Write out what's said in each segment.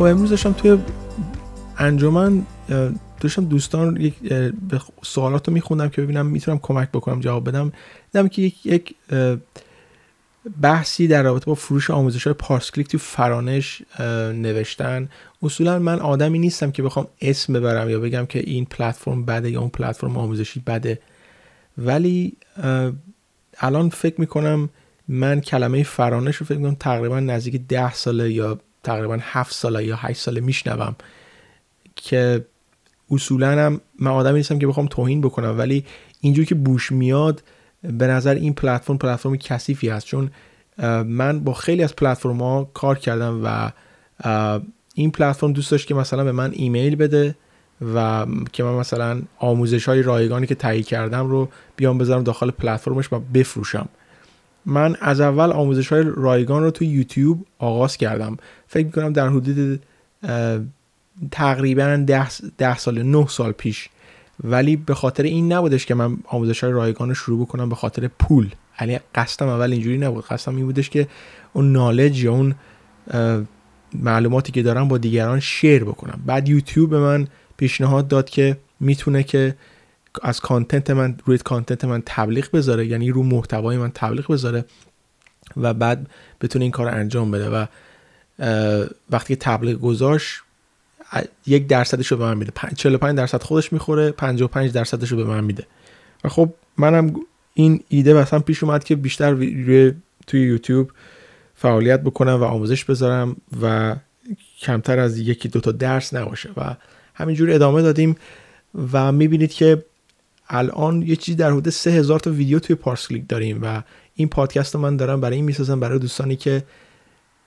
خب امروز داشتم توی انجمن داشتم دوستان یک سوالات رو میخوندم که ببینم می‌تونم کمک بکنم جواب بدم. دیدم که یک, یک بحثی در رابطه با فروش آموزش های پارس کلیک تو فرانش نوشتن. اصولا من آدمی نیستم که بخوام اسم ببرم یا بگم که این پلتفرم بده یا اون پلتفرم آموزشی بده. ولی الان فکر می‌کنم من کلمه فرانش رو فکر می‌کنم تقریبا نزدیک ده ساله یا تقریبا هفت ساله یا هشت ساله میشنوم که اصولا هم من آدمی نیستم که بخوام توهین بکنم ولی اینجوری که بوش میاد به نظر این پلتفرم پلتفرم کثیفی هست. چون من با خیلی از پلتفرم ها کار کردم و این پلتفرم دوست داشت که مثلا به من ایمیل بده و که من مثلا آموزش های رایگانی که تهیه کردم رو بیام بذارم داخل پلتفرمش و بفروشم. من از اول آموزش های رایگان رو تو یوتیوب آغاز کردم. فکر می‌کنم در حدود تقریبا ده, ده سال نه سال پیش. ولی به خاطر این نبودش که من آموزش های رایگان رو شروع بکنم به خاطر پول. یعنی قصدم اول اینجوری نبود. قصدم این بودش که اون نالج یا اون معلوماتی که دارم با دیگران شیر بکنم. بعد یوتیوب به من پیشنهاد داد که می‌تونه که از کانتنت من روی کانتنت من تبلیغ بذاره یعنی رو محتوای من تبلیغ بذاره و بعد بتونه این کار رو انجام بده و وقتی تبلیغ گذاشت یک درصدش رو به من میده. 45 درصد خودش می‌خوره 55 درصدش رو به من میده. و خب منم این ایده مثلا پیش اومد که بیشتر روی توی یوتیوب فعالیت بکنم و آموزش بذارم و کمتر از یکی دوتا درس نباشه. و همینجور ادامه دادیم و می‌بینید که الان یه چیزی در حدود 3000 تا ویدیو توی پارس کلیک داریم و این پادکست رو من دارم برای این می‌سازم برای دوستانی که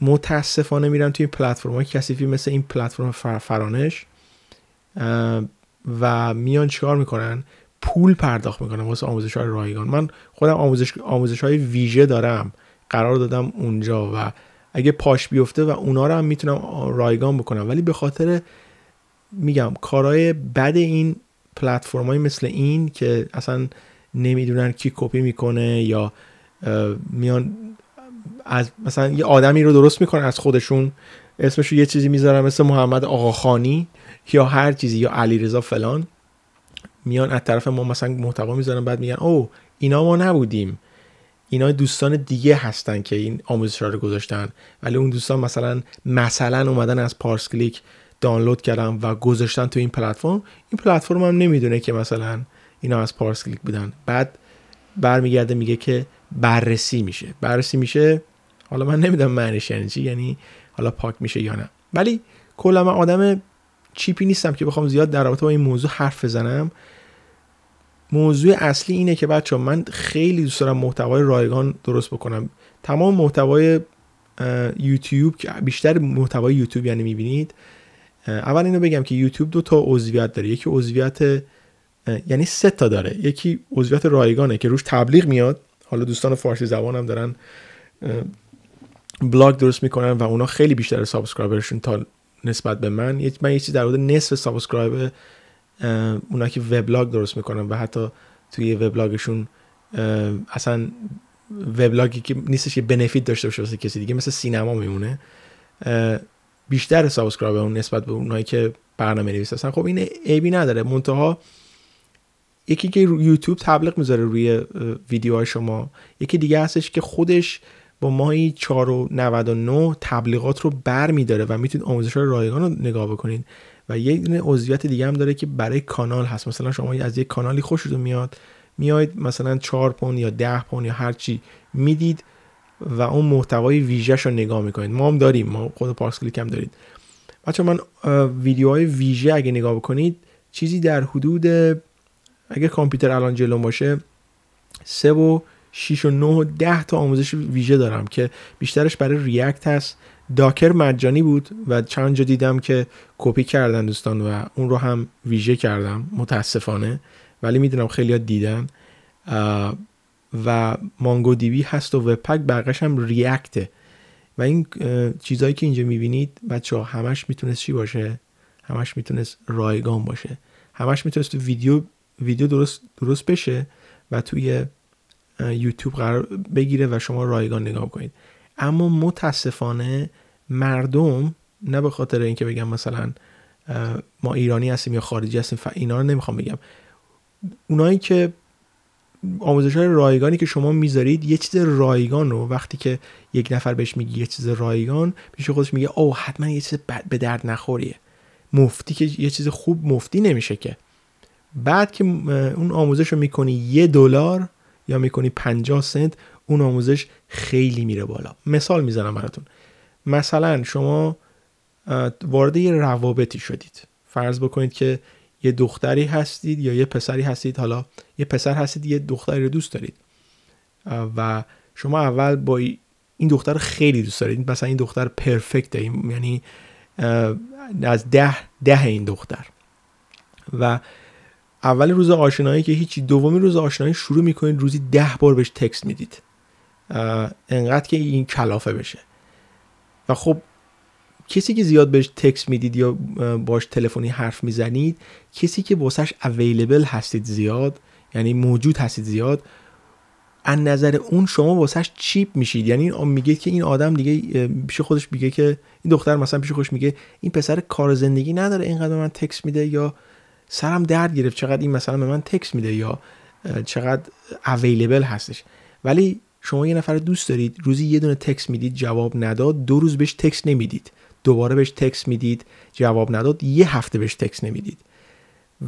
متاسفانه میرن توی پلتفرم های کثیفی مثل این پلتفرم فرانش و میان چیکار می‌کنن؟ پول پرداخت می‌کنن واسه آموزش های رایگان. من خودم آموزش, آموزش های ویژه دارم قرار دادم اونجا و اگه پاش بیفته و اونا رو هم می‌تونم رایگان بکنم. ولی به خاطر میگم کارهای بد این پلتفرم مثل این که اصلا نمی‌دونن کی کپی می‌کنه یا میان از مثلا یه آدمی رو درست می‌کنن از خودشون اسمش یه چیزی می‌ذارن مثل محمد آقاخانی یا هر چیزی یا علیرضا فلان. میان از طرف ما مثلا محتوا می‌ذارن بعد میگن او اینا ما نبودیم. اینا دوستان دیگه هستن که این آموزش رو گذاشتن. ولی اون دوستان مثلا مثلا اومدن از پارس کلیک دانلود کردن و گذاشتن تو این پلتفرم این پلتفرم هم نمی‌دونه که مثلا اینا از پارس کلیک بودن. بعد برمیگرده میگه که بررسی میشه. بررسی میشه حالا من نمی‌دونم معنیش یعنی چی یعنی حالا پاک میشه یا نه. ولی کلا من آدم چیپی نیستم که بخوام زیاد در رابطه با این موضوع حرف بزنم. موضوع اصلی اینه که بچه من خیلی دوست دارم محتوای رایگان درست بکنم. تمام محتوای یوتیوب که بیشتر محتوای یوتیوب یعنی می‌بینید. اول اینو بگم که یوتیوب دو تا عضویت داره. یکی عضویت یعنی سه تا داره. یکی عضویت رایگانه که روش تبلیغ میاد. حالا دوستان فارسی زبان هم دارن vlog درست می‌کنن و اونا خیلی بیشتر subscriber شون تا نسبت به من. من یه چیز در حدود نصف subscribe اونا که vlog درست می‌کنن و حتی توی vlog شون اصلا vlog ی که نیستش که benefit داشته باشه واسه کسی دیگه مثل سینما میمونه. بیشتر subscribe اون نسبت به اونایی که برنامه نویس هستن. خب این عیبی نداره. منتها یکی که یوتیوب تبلیغ می‌ذاره روی ویدیوهای شما یکی دیگه هستش که خودش با ماهی 4.99 تبلیغات رو بر میداره و می‌تونید آموزش های رایگان رو نگاه بکنید و یک عضویت دیگه هم داره که برای کانال هست. مثلا شما از یک کانالی خوشتون میاد میاید مثلا 4 پوند یا 10 پوند یا هر چی می‌دید و اون محتوای ویژهش رو نگاه می‌کنید. ما هم داریم. ما خود پارس کلیک هم دارید. بچه من ویدیوهای ویژه اگه نگاه بکنید چیزی در حدود اگه کامپیوتر الان جلو باشه 3 و 6 و 9 و 10 تا آموزش ویژه دارم که بیشترش برای ریاکت هست. داکر مجانی بود و چند جا دیدم که کپی کردن دوستان و اون رو هم ویژه کردم متاسفانه. ولی می‌دونم خیلی دیدن. و مانگو دیوی هست و وبپک بقیش هم ریاکته. و این چیزهایی که اینجا می‌بینید بچه ها همش می‌تونست چی باشه؟ همش می‌تونست رایگان باشه. همش می‌تونست تو ویدیو ویدیو درست درست بشه و توی یوتیوب قرار بگیره و شما رایگان نگاه کنید. اما متاسفانه مردم نه به خاطر اینکه بگم مثلا ما ایرانی هستیم یا خارجی هستیم اینا رو نمی‌خوام بگم. اونایی که آموزش های رایگانی که شما می‌ذارید یه چیز رایگان رو وقتی که یک نفر بهش میگی یه چیز رایگان پیش خودش میگه او حتما یه چیز بد به درد نخوریه. مفتی که یه چیز خوب مفتی نمیشه که. بعد که اون آموزش رو می‌کنی یه دلار یا می‌کنی 50 سنت اون آموزش خیلی میره بالا. مثال می‌زنم براتون. مثلا شما وارد یه روابطی شدید. فرض بکنید که یه دختری هستید یا یه پسری هستید حالا یه پسر هستید یه دختری رو دوست دارید. و شما اول با این دختر خیلی دوست دارید. مثلا این دختر پرفکته یعنی از ده ده این دختر. و اول روز آشنایی که هیچی دومی روز آشنایی شروع می‌کنید روزی ده بار بهش تکست می‌دید. انقدر که این کلافه بشه. و خب کسی که زیاد بهش تکس می‌دید یا باش تلفنی حرف می‌زنید کسی که واسش اویلیبل هستید زیاد یعنی موجود هستید زیاد از نظر اون شما واسش چیپ میشید. یعنی میگه که این آدم دیگه پیش خودش میگه که این دختر مثلا پیش خودش میگه این پسر کار زندگی نداره اینقدر من تکس میده یا سرم درد گرفت چقدر این مثلا به من تکس میده یا چقدر اویلیبل هستش. ولی شما یه نفر دوست دارید روزی یه دونه تکس می‌دید جواب نداد دو روز بهش تکس نمی‌دید. دوباره بهش تکس می‌دید جواب نداد یه هفته بهش تکس نمی‌دید.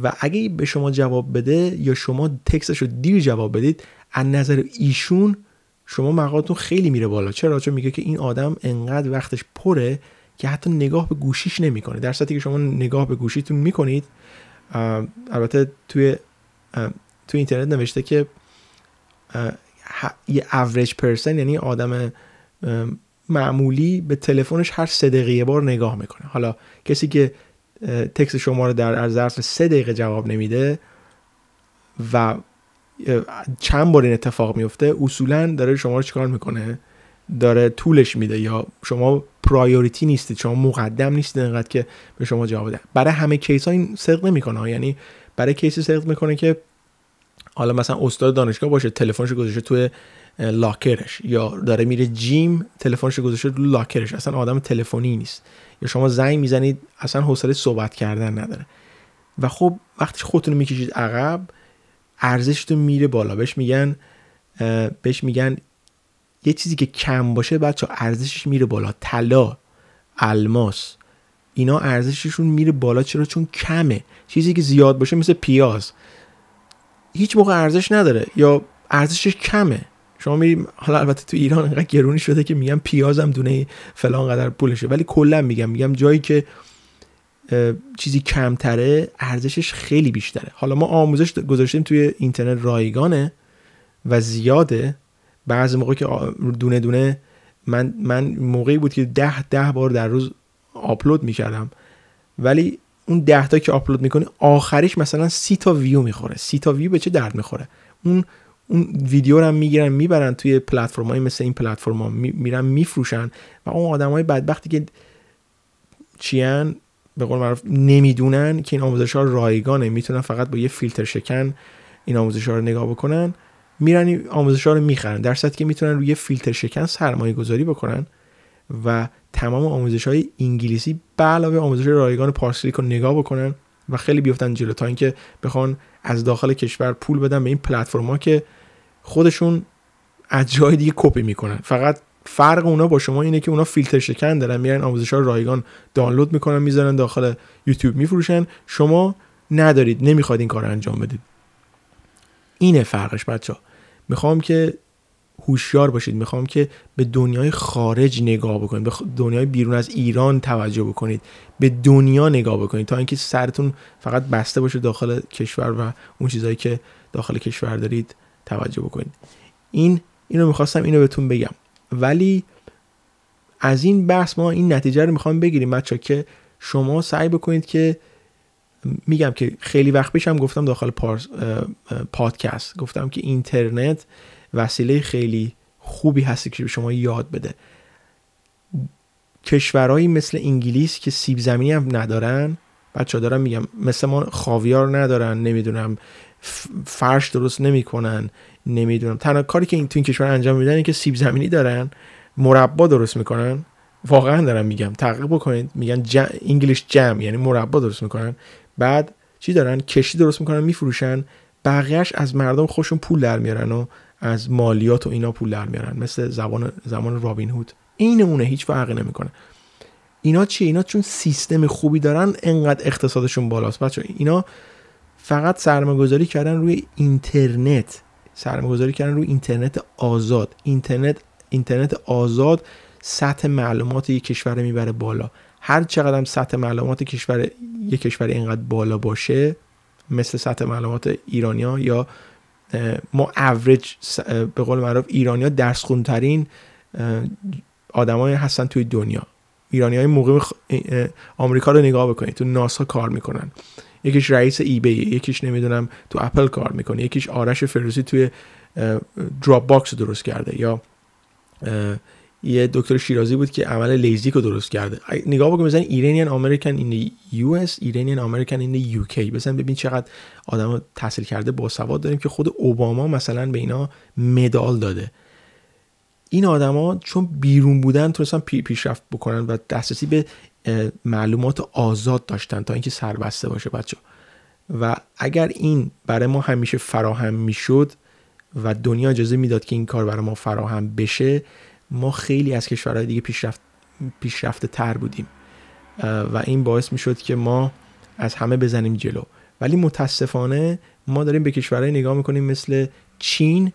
و اگه به شما جواب بده یا شما تکسش رو دیر جواب بدید از نظر ایشون شما مقامتون خیلی میره بالا. چرا؟ چون میگه که این آدم انقدر وقتش پره که حتی نگاه به گوشیش نمی‌کنه. در صورتی که شما نگاه به گوشیتون می‌کنید البته توی توی اینترنت نوشته که یه average پرسن یعنی آدم معمولی به تلفنش هر سه دقیقه بار نگاه می‌کنه. حالا کسی که تکس شما رو در ظرف سه دقیقه جواب نمیده و چند بار این اتفاق میفته اصولا داره شما رو چیکار می‌کنه؟ داره طولش میده یا شما پرایوریتی نیستید شما مقدم نیستید انقدر که به شما جواب بده برای همه کیس ها این صدق نمی‌کنه. یعنی برای کیسی صدق می‌کنه که حالا مثلا استاد دانشگاه باشه تلفنش گذاشته توی لاکرش. یا داره میره جیم تلفنش گذاشته رو لاکرش. اصلا آدم تلفنی نیست. یا شما زنگ می‌زنید اصلا حوصله صحبت کردن نداره. و خب وقتی خودتون می‌کشید عقب ارزشتون میره بالا. بهش میگن بهش میگن یه چیزی که کم باشه بچه ارزشش میره بالا. طلا الماس. اینا ارزششون میره بالا. چرا؟ چون کمه. چیزی که زیاد باشه مثل پیاز. هیچ موقع ارزش نداره. یا ارزشش کمه. شما میری حالا البته تو ایران انقدر گرونی شده که میگم پیازم دونه فلان قدر پولشه. ولی کلا میگم میگم جایی که چیزی کمتره ارزشش خیلی بیشتره. حالا ما آموزش گذاشتیم توی اینترنت رایگانه و زیاده. بعضی موقع که دونه دونه من من موقعی بود که ده ده بار در روز آپلود می‌کردم. ولی اون ده تا که آپلود می‌کنی آخریش مثلا سی تا ویو می‌خوره. سی تا ویو به چه درد می‌خوره؟ اون اون ویدیو رو هم می‌گیرن می‌برن توی پلتفرم مثل این پلتفرم ها میرن میفروشن و اون آدم های بدبختی که چیان به قول معروف نمی‌دونن که این آموزش ها رایگانه می‌تونن فقط با یه فیلتر شکن این آموزش ها رو نگاه بکنن میرن این آموزش ها رو می‌خرن در که می‌تونن روی فیلتر شکن سرمایه گذاری بکنن و تمام آموزش های انگلیسی به علاوه آموزش رایگان پارسلیک رو نگاه بکنن و خیلی بیفتن جلو تا اینکه بخوان از داخل کشور پول بدن به این پلتفرما که خودشون از جای دیگه کپی می‌کنن. فقط فرق اونا با شما اینه که اونا فیلتر شکن دارن میرن آموزش ها رایگان دانلود می‌کنن می‌ذارن داخل یوتیوب میفروشن. شما ندارید نمی‌خواد این کار انجام بدید. اینه فرقش بچه می‌خوام که هوشیار باشید. می‌خوام که به دنیای خارج نگاه بکنید. به دنیای بیرون از ایران توجه بکنید. به دنیا نگاه بکنید. تا اینکه سرتون فقط بسته باشه داخل کشور و اون چیزهایی که داخل کشور دارید توجه بکنید. این اینو می‌خواستم اینو بهتون بگم. ولی از این بحث ما این نتیجه رو می‌خوام بگیریم بچه که شما سعی بکنید که میگم که خیلی وقت پیشم گفتم داخل پادکست. گفتم که اینترنت وسیله خیلی خوبی هستی که شما یاد بده. کشورهایی مثل انگلیس که سیب زمینی هم ندارن بچه دارم میگم مثل ما خاویار ندارن نمی‌دونم فرش درست نمی‌کنن نمی‌دونم. تنها کاری که این تو این کشور انجام میدن که سیب زمینی دارن مربا درست می‌کنن. واقعا دارم میگم تحقیق بکنید. میگن انگلیش جم یعنی مربا درست می‌کنن. بعد چی دارن؟ کشتی درست می‌کنن میفروشن. بقیهش از مردم خوشون پول در میارن و از مالیات و اینا پول در میارن. مثل زبان زمان رابین هود. این اونه هیچ فرقی نمی‌کنه. اینا چی اینا چون سیستم خوبی دارن انقدر اقتصادشون بالاست. بچه اینا فقط سرمایه‌گذاری کردن روی اینترنت. سرمایه‌گذاری کردن روی اینترنت آزاد. اینترنت اینترنت آزاد سطح معلومات یک کشور می‌بره بالا. هر چقدر سطح معلومات کشور یک کشور اینقدر بالا باشه مثل سطح معلومات ایرانیا یا ما اوریج به قول معروف ایرانیا درس خونترین آدمای هستن توی دنیا. ایرانی های موقع آمریکا رو نگاه بکنید. تو ناسا کار می‌کنن. یکیش رئیس eBay یکیش نمی‌دونم تو اپل کار می‌کنه یکیش آرش فردوسی توی Dropbox درست کرده یا یه دکتر شیرازی بود که عمل لیزیک رو درست کرده. نگاه بکن بزن Iranian American in US Iranian American in UK. بزن ببین چقدر آدم تحصیل کرده با سواد داریم که خود اوباما مثلا به اینا مدال داده. این آدما چون بیرون بودن تونستن پیشرفت بکنن و دسترسی به معلومات آزاد داشتن تا اینکه سربسته باشه بچه و اگر این برای ما همیشه فراهم می‌شد و دنیا اجازه می‌داد که این کار برای ما فراهم بشه ما خیلی از کشورهای دیگه پیشرفت پیشرفته تر بودیم. و این باعث می‌شد که ما از همه بزنیم جلو. ولی متاسفانه ما داریم به کشورهای نگاه می‌کنیم مثل چین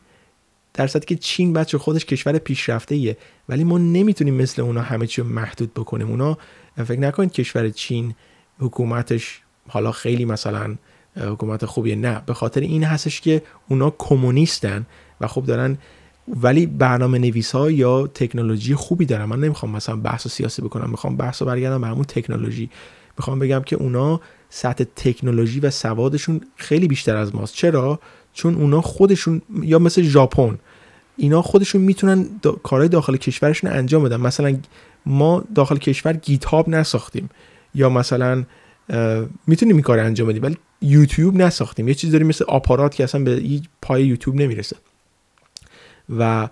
در که چین بچه خودش کشور پیشرفته ایه ولی ما نمی‌تونیم مثل اونا همه چی محدود بکنیم. اونا فکر نکنید کشور چین حکومتش حالا خیلی مثلا حکومت خوبیه. نه به خاطر این هستش که اونا کمونیستن و خب دارن ولی برنامه نویس ها یا تکنولوژی خوبی دارن. من نمی‌خوام مثلا بحث و سیاسی بکنم می‌خوام بحث و برگردم به همون تکنولوژی. می‌خوام بگم که اونا سطح تکنولوژی و سوادشون خیلی بیشتر از ماست. چرا؟ چون اونا خودشون یا مثل ژاپن اینا خودشون می‌تونن دا... کارهای داخل کشورشون انجام بدن. مثلا ما داخل کشور گیتاب نساختیم. یا مثلا می‌تونیم این کار انجام بدیم ولی یوتیوب نساختیم. یه چیز داریم مثل آپارات که اصلا به پای یوتیوب نمی‌رسه. و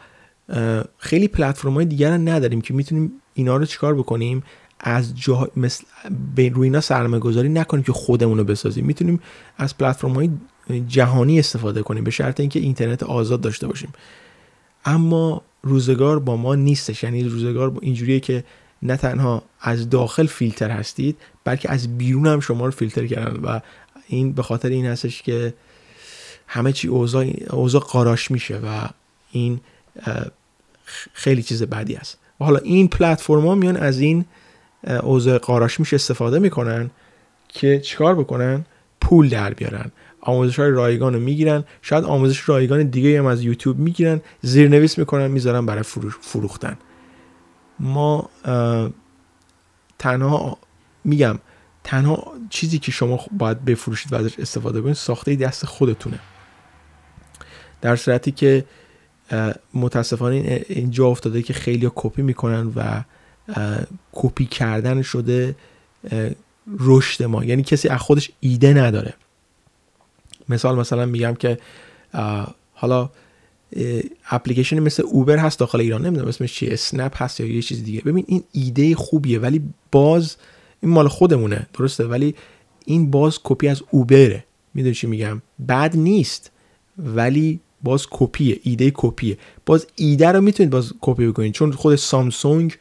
خیلی پلتفرم های دیگر نداریم که می‌تونیم اینا رو چیکار بکنیم؟ از جا مثل روی اینا سرمایه گذاری نکنیم که خودمون رو بسازیم. می‌تونیم از پلتفرم های جهانی استفاده کنیم به شرط اینکه اینترنت آزاد داشته باشیم. اما روزگار با ما نیستش. یعنی روزگار اینجوریه که نه تنها از داخل فیلتر هستید بلکه از بیرون هم شما رو فیلتر کردن و این به خاطر این هستش که همه چی اوضاع اوضاع قاراش میشه و این خیلی چیز بدی است. و حالا این پلتفرما میان از این اوضاع قاراش میشه استفاده می‌کنن که چیکار بکنن؟ پول در بیارن. آموزش های رایگان رو می‌گیرن. شاید آموزش رایگان دیگه هم از یوتیوب می‌گیرن. زیرنویس می‌کنن می‌ذارن برای فروختن. ما تنها میگم تنها چیزی که شما باید بفروشید و ازش استفاده کنید ساخته دست خودتونه. در صورتی که متاسفانه اینجا افتاده که خیلی کپی می‌کنن و کپی کردن شده رشد ما. یعنی کسی از خودش ایده نداره. مثال مثلا میگم که حالا اپلیکیشن مثل اوبر هست داخل ایران نمی‌دونم اسمش چیه اسنپ هست یا یه چیز دیگه. ببین این ایده خوبیه ولی باز این مال خودمونه درسته؟ ولی این باز کپی از اوبره. می‌دونی چی میگم؟ بد نیست ولی باز کپیه ایده کپیه. باز ایده رو می‌تونید باز کپی بکنید. چون خود سامسونگ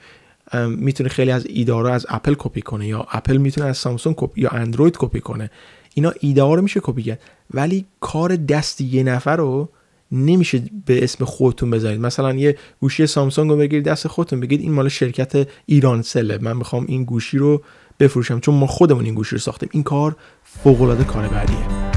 می‌تونه خیلی از ایده رو از اپل کپی کنه یا اپل می‌تونه از سامسونگ کپی یا اندروید کپی کنه. اینا ایده ها رو میشه کپی کرد. ولی کار دست یه نفر رو نمیشه به اسم خودتون بذارید. مثلا یه گوشی سامسونگ رو بگیرید دست خودتون بگید این مال شرکت ایرانسله من می‌خوام این گوشی رو بفروشم چون ما خودمون این گوشی رو ساختیم. این کار فوق العاده کار بدیه